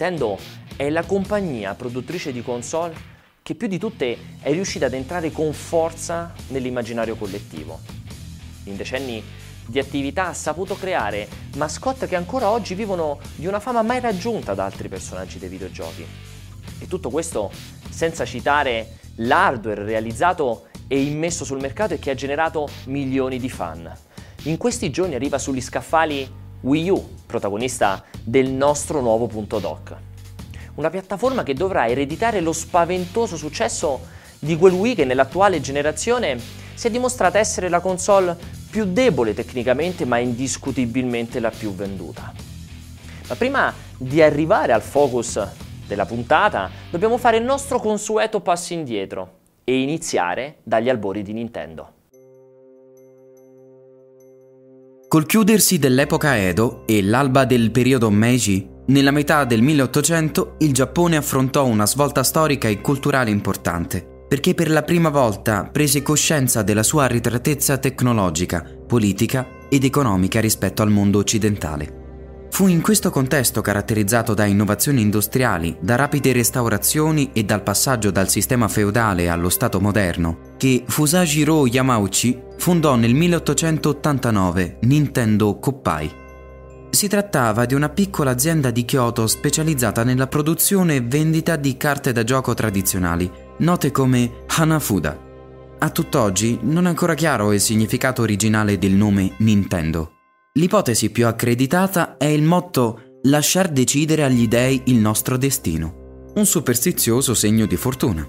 Nintendo è la compagnia produttrice di console che più di tutte è riuscita ad entrare con forza nell'immaginario collettivo. In decenni di attività ha saputo creare mascotte che ancora oggi vivono di una fama mai raggiunta da altri personaggi dei videogiochi. E tutto questo senza citare l'hardware realizzato e immesso sul mercato e che ha generato milioni di fan. In questi giorni arriva sugli scaffali Wii U, protagonista del nostro nuovo punto doc. Una piattaforma che dovrà ereditare lo spaventoso successo di quel Wii che nell'attuale generazione si è dimostrata essere la console più debole tecnicamente ma indiscutibilmente la più venduta. Ma prima di arrivare al focus della puntata dobbiamo fare il nostro consueto passo indietro e iniziare dagli albori di Nintendo. Col chiudersi dell'epoca Edo e l'alba del periodo Meiji, nella metà del 1800 il Giappone affrontò una svolta storica e culturale importante perché per la prima volta prese coscienza della sua arretratezza tecnologica, politica ed economica rispetto al mondo occidentale. Fu in questo contesto caratterizzato da innovazioni industriali, da rapide restaurazioni e dal passaggio dal sistema feudale allo Stato moderno che Fusajiro Yamauchi fondò nel 1889 Nintendo Koppai. Si trattava di una piccola azienda di Kyoto specializzata nella produzione e vendita di carte da gioco tradizionali, note come Hanafuda. A tutt'oggi non è ancora chiaro il significato originale del nome Nintendo. L'ipotesi più accreditata è il motto lasciar decidere agli dei il nostro destino, un superstizioso segno di fortuna.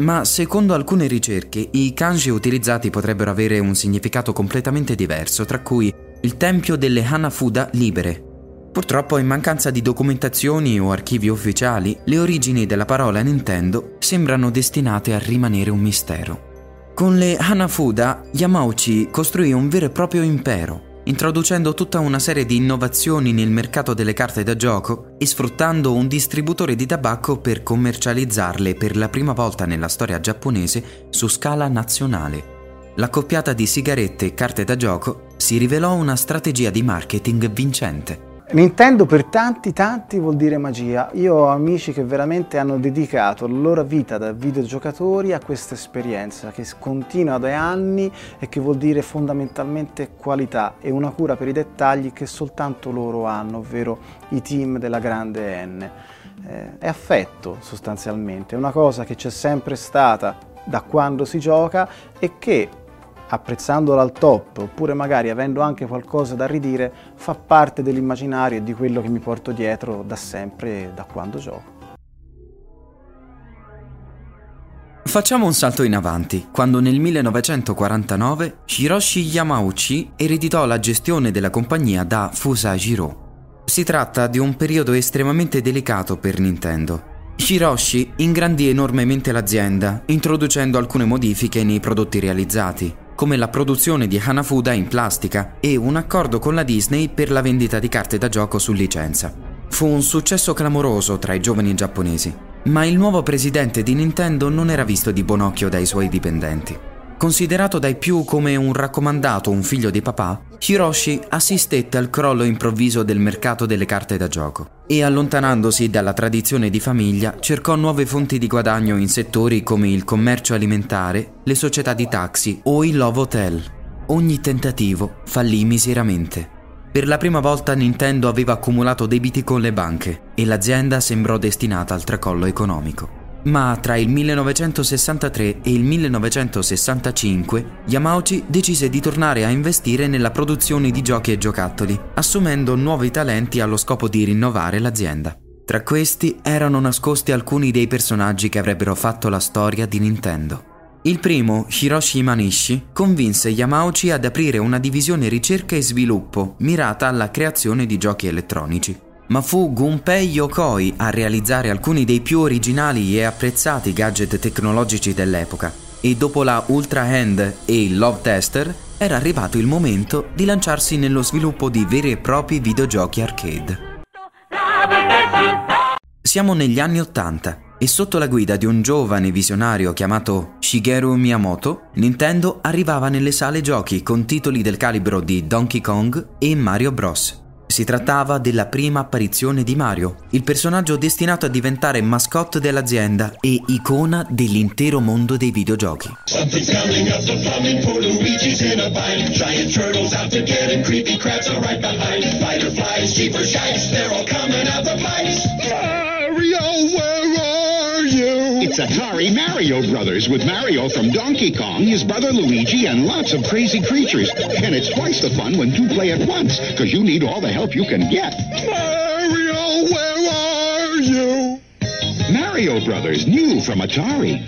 Ma secondo alcune ricerche i kanji utilizzati potrebbero avere un significato completamente diverso, tra cui il tempio delle Hanafuda libere, Purtroppo, in mancanza di documentazioni o archivi ufficiali, le origini della parola Nintendo sembrano destinate a rimanere un mistero. Con le Hanafuda, Yamauchi costruì un vero e proprio impero, introducendo tutta una serie di innovazioni nel mercato delle carte da gioco e sfruttando un distributore di tabacco per commercializzarle per la prima volta nella storia giapponese su scala nazionale. L'accoppiata di sigarette e carte da gioco si rivelò una strategia di marketing vincente. Nintendo per tanti tanti vuol dire magia. Io ho amici che veramente hanno dedicato la loro vita da videogiocatori a questa esperienza che continua da anni e che vuol dire fondamentalmente qualità e una cura per i dettagli che soltanto loro hanno, ovvero i team della grande N. Eh, è affetto sostanzialmente, è una cosa che c'è sempre stata da quando si gioca e che apprezzandola al top, oppure magari avendo anche qualcosa da ridire, fa parte dell'immaginario e di quello che mi porto dietro da sempre, da quando gioco. Facciamo un salto in avanti, quando nel 1949 Hiroshi Yamauchi ereditò la gestione della compagnia da Fusajiro. Si tratta di un periodo estremamente delicato per Nintendo. Hiroshi ingrandì enormemente l'azienda, introducendo alcune modifiche nei prodotti realizzati, come la produzione di Hanafuda in plastica e un accordo con la Disney per la vendita di carte da gioco su licenza. Fu un successo clamoroso tra i giovani giapponesi, ma il nuovo presidente di Nintendo non era visto di buon occhio dai suoi dipendenti. Considerato dai più come un raccomandato, un figlio di papà, Hiroshi assistette al crollo improvviso del mercato delle carte da gioco e allontanandosi dalla tradizione di famiglia cercò nuove fonti di guadagno in settori come il commercio alimentare, le società di taxi o il love hotel. Ogni tentativo fallì miseramente. Per la prima volta Nintendo aveva accumulato debiti con le banche e l'azienda sembrò destinata al tracollo economico. Ma tra il 1963 e il 1965 Yamauchi decise di tornare a investire nella produzione di giochi e giocattoli, assumendo nuovi talenti allo scopo di rinnovare l'azienda. Tra questi erano nascosti alcuni dei personaggi che avrebbero fatto la storia di Nintendo. Il primo, Hiroshi Imanishi, convinse Yamauchi ad aprire una divisione ricerca e sviluppo mirata alla creazione di giochi elettronici ma fu Gunpei Yokoi a realizzare alcuni dei più originali e apprezzati gadget tecnologici dell'epoca. E dopo la Ultra Hand e il Love Tester, era arrivato il momento di lanciarsi nello sviluppo di veri e propri videogiochi arcade. Siamo negli anni Ottanta e sotto la guida di un giovane visionario chiamato Shigeru Miyamoto, Nintendo arrivava nelle sale giochi con titoli del calibro di Donkey Kong e Mario Bros. Si trattava della prima apparizione di Mario, il personaggio destinato a diventare mascotte dell'azienda e icona dell'intero mondo dei videogiochi. Something's It's Atari Mario Brothers with Mario from Donkey Kong, his brother Luigi, and lots of crazy creatures. And it's twice the fun when two play at once, because you need all the help you can get. Mario, where are you? Mario Brothers, new from Atari.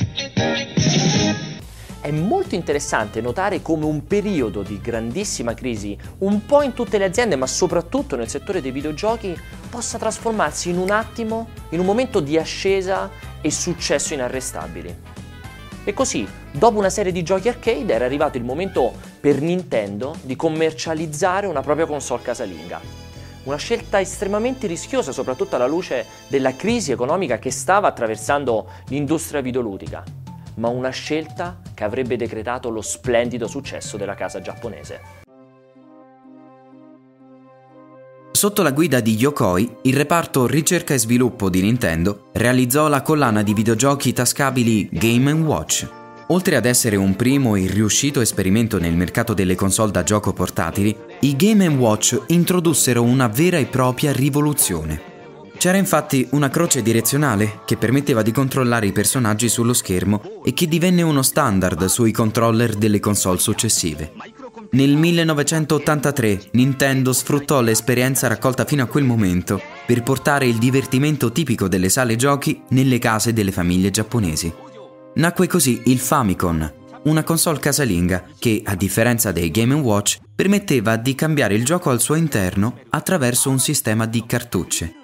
È molto interessante notare come un periodo di grandissima crisi, un po' in tutte le aziende, ma soprattutto nel settore dei videogiochi, possa trasformarsi in un attimo, in un momento di ascesa e successo inarrestabili. E così, dopo una serie di giochi arcade, era arrivato il momento per Nintendo di commercializzare una propria console casalinga. Una scelta estremamente rischiosa, soprattutto alla luce della crisi economica che stava attraversando l'industria videoludica ma una scelta che avrebbe decretato lo splendido successo della casa giapponese. Sotto la guida di Yokoi, il reparto ricerca e sviluppo di Nintendo realizzò la collana di videogiochi tascabili Game Watch. Oltre ad essere un primo e riuscito esperimento nel mercato delle console da gioco portatili, i Game Watch introdussero una vera e propria rivoluzione. C'era infatti una croce direzionale che permetteva di controllare i personaggi sullo schermo e che divenne uno standard sui controller delle console successive. Nel 1983 Nintendo sfruttò l'esperienza raccolta fino a quel momento per portare il divertimento tipico delle sale giochi nelle case delle famiglie giapponesi. Nacque così il Famicom, una console casalinga che, a differenza dei Game Watch, permetteva di cambiare il gioco al suo interno attraverso un sistema di cartucce.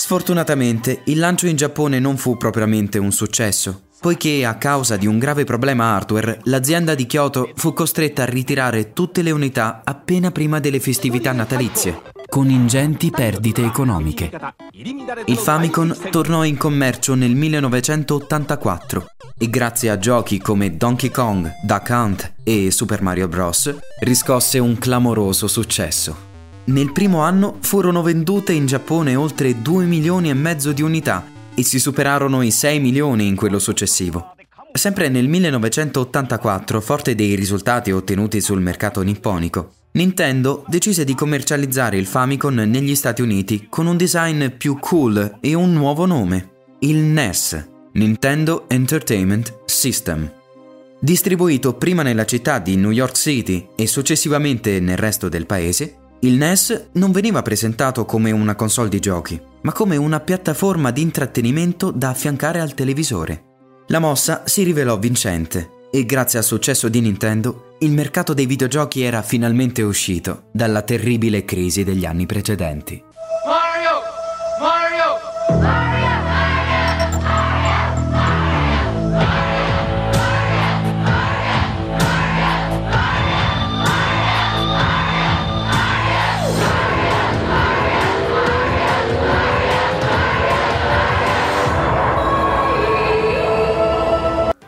Sfortunatamente il lancio in Giappone non fu propriamente un successo, poiché a causa di un grave problema hardware l'azienda di Kyoto fu costretta a ritirare tutte le unità appena prima delle festività natalizie, con ingenti perdite economiche. Il Famicom tornò in commercio nel 1984 e grazie a giochi come Donkey Kong, Duck Hunt e Super Mario Bros. riscosse un clamoroso successo. Nel primo anno furono vendute in Giappone oltre 2 milioni e mezzo di unità e si superarono i 6 milioni in quello successivo. Sempre nel 1984, forte dei risultati ottenuti sul mercato nipponico, Nintendo decise di commercializzare il Famicom negli Stati Uniti con un design più cool e un nuovo nome, il NES, Nintendo Entertainment System. Distribuito prima nella città di New York City e successivamente nel resto del paese, il NES non veniva presentato come una console di giochi, ma come una piattaforma di intrattenimento da affiancare al televisore. La mossa si rivelò vincente e grazie al successo di Nintendo, il mercato dei videogiochi era finalmente uscito dalla terribile crisi degli anni precedenti.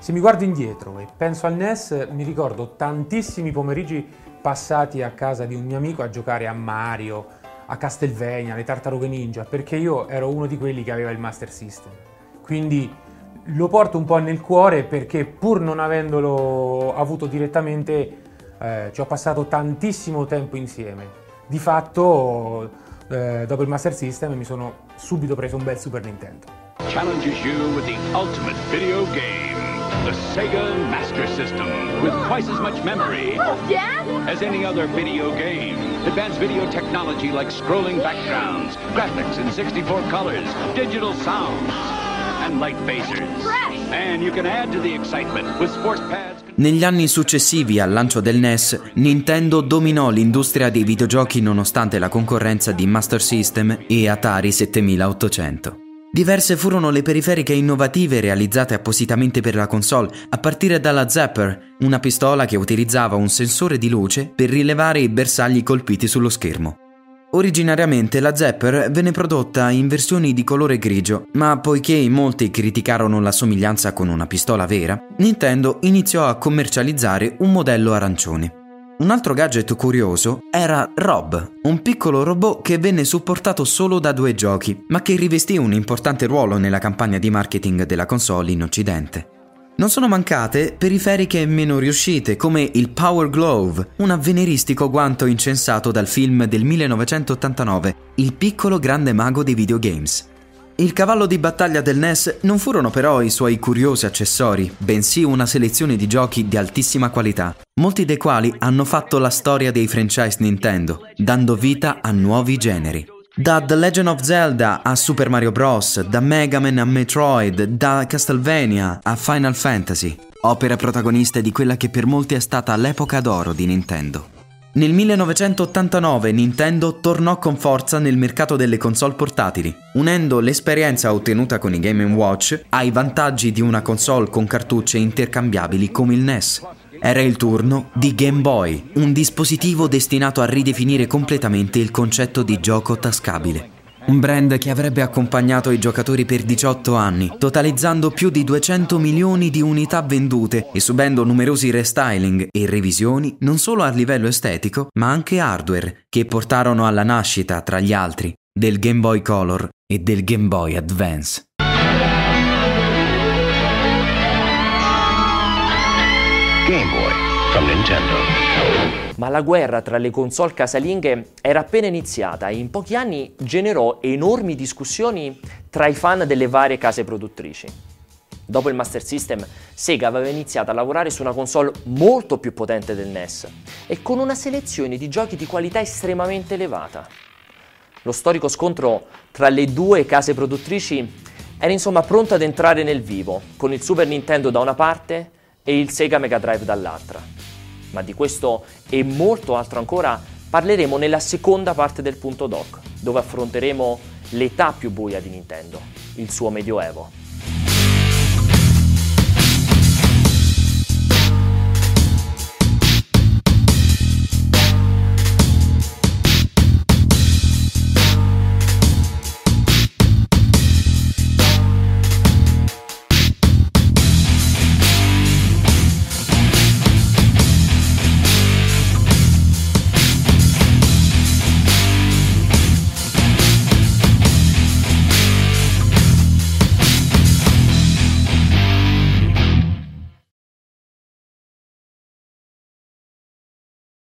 Se mi guardo indietro e penso al NES, mi ricordo tantissimi pomeriggi passati a casa di un mio amico a giocare a Mario, a Castlevania, alle Tartarughe Ninja, perché io ero uno di quelli che aveva il Master System. Quindi lo porto un po' nel cuore perché pur non avendolo avuto direttamente eh, ci ho passato tantissimo tempo insieme. Di fatto, eh, dopo il Master System mi sono subito preso un bel Super Nintendo. Challenges you with the ultimate video game. The Sega Master System with twice as much memory oh, as any other video game. Advanced video technology like scrolling backgrounds, graphics in 64 colors, digital sounds, and light phasers. And you can add to the excitement with sports pads. Negli anni successivi al lancio del NES, Nintendo dominò l'industria dei videogiochi nonostante la concorrenza di Master System e Atari 7800. Diverse furono le periferiche innovative realizzate appositamente per la console, a partire dalla Zapper, una pistola che utilizzava un sensore di luce per rilevare i bersagli colpiti sullo schermo. Originariamente la Zapper venne prodotta in versioni di colore grigio, ma poiché molti criticarono la somiglianza con una pistola vera, Nintendo iniziò a commercializzare un modello arancione. Un altro gadget curioso era Rob, un piccolo robot che venne supportato solo da due giochi, ma che rivestì un importante ruolo nella campagna di marketing della console in Occidente. Non sono mancate periferiche meno riuscite come il Power Glove, un avveniristico guanto incensato dal film del 1989, Il piccolo grande mago dei videogames. Il cavallo di battaglia del NES non furono però i suoi curiosi accessori, bensì una selezione di giochi di altissima qualità, molti dei quali hanno fatto la storia dei franchise Nintendo, dando vita a nuovi generi. Da The Legend of Zelda a Super Mario Bros., da Mega Man a Metroid, da Castlevania a Final Fantasy, opere protagoniste di quella che per molti è stata l'epoca d'oro di Nintendo. Nel 1989 Nintendo tornò con forza nel mercato delle console portatili, unendo l'esperienza ottenuta con i Game Watch ai vantaggi di una console con cartucce intercambiabili come il NES. Era il turno di Game Boy, un dispositivo destinato a ridefinire completamente il concetto di gioco tascabile. Un brand che avrebbe accompagnato i giocatori per 18 anni, totalizzando più di 200 milioni di unità vendute e subendo numerosi restyling e revisioni non solo a livello estetico, ma anche hardware, che portarono alla nascita, tra gli altri, del Game Boy Color e del Game Boy Advance. Game Boy from Nintendo. Ma la guerra tra le console casalinghe era appena iniziata e in pochi anni generò enormi discussioni tra i fan delle varie case produttrici. Dopo il Master System, Sega aveva iniziato a lavorare su una console molto più potente del NES e con una selezione di giochi di qualità estremamente elevata. Lo storico scontro tra le due case produttrici era insomma pronto ad entrare nel vivo, con il Super Nintendo da una parte e il Sega Mega Drive dall'altra. Ma di questo e molto altro ancora parleremo nella seconda parte del punto doc, dove affronteremo l'età più buia di Nintendo, il suo medioevo.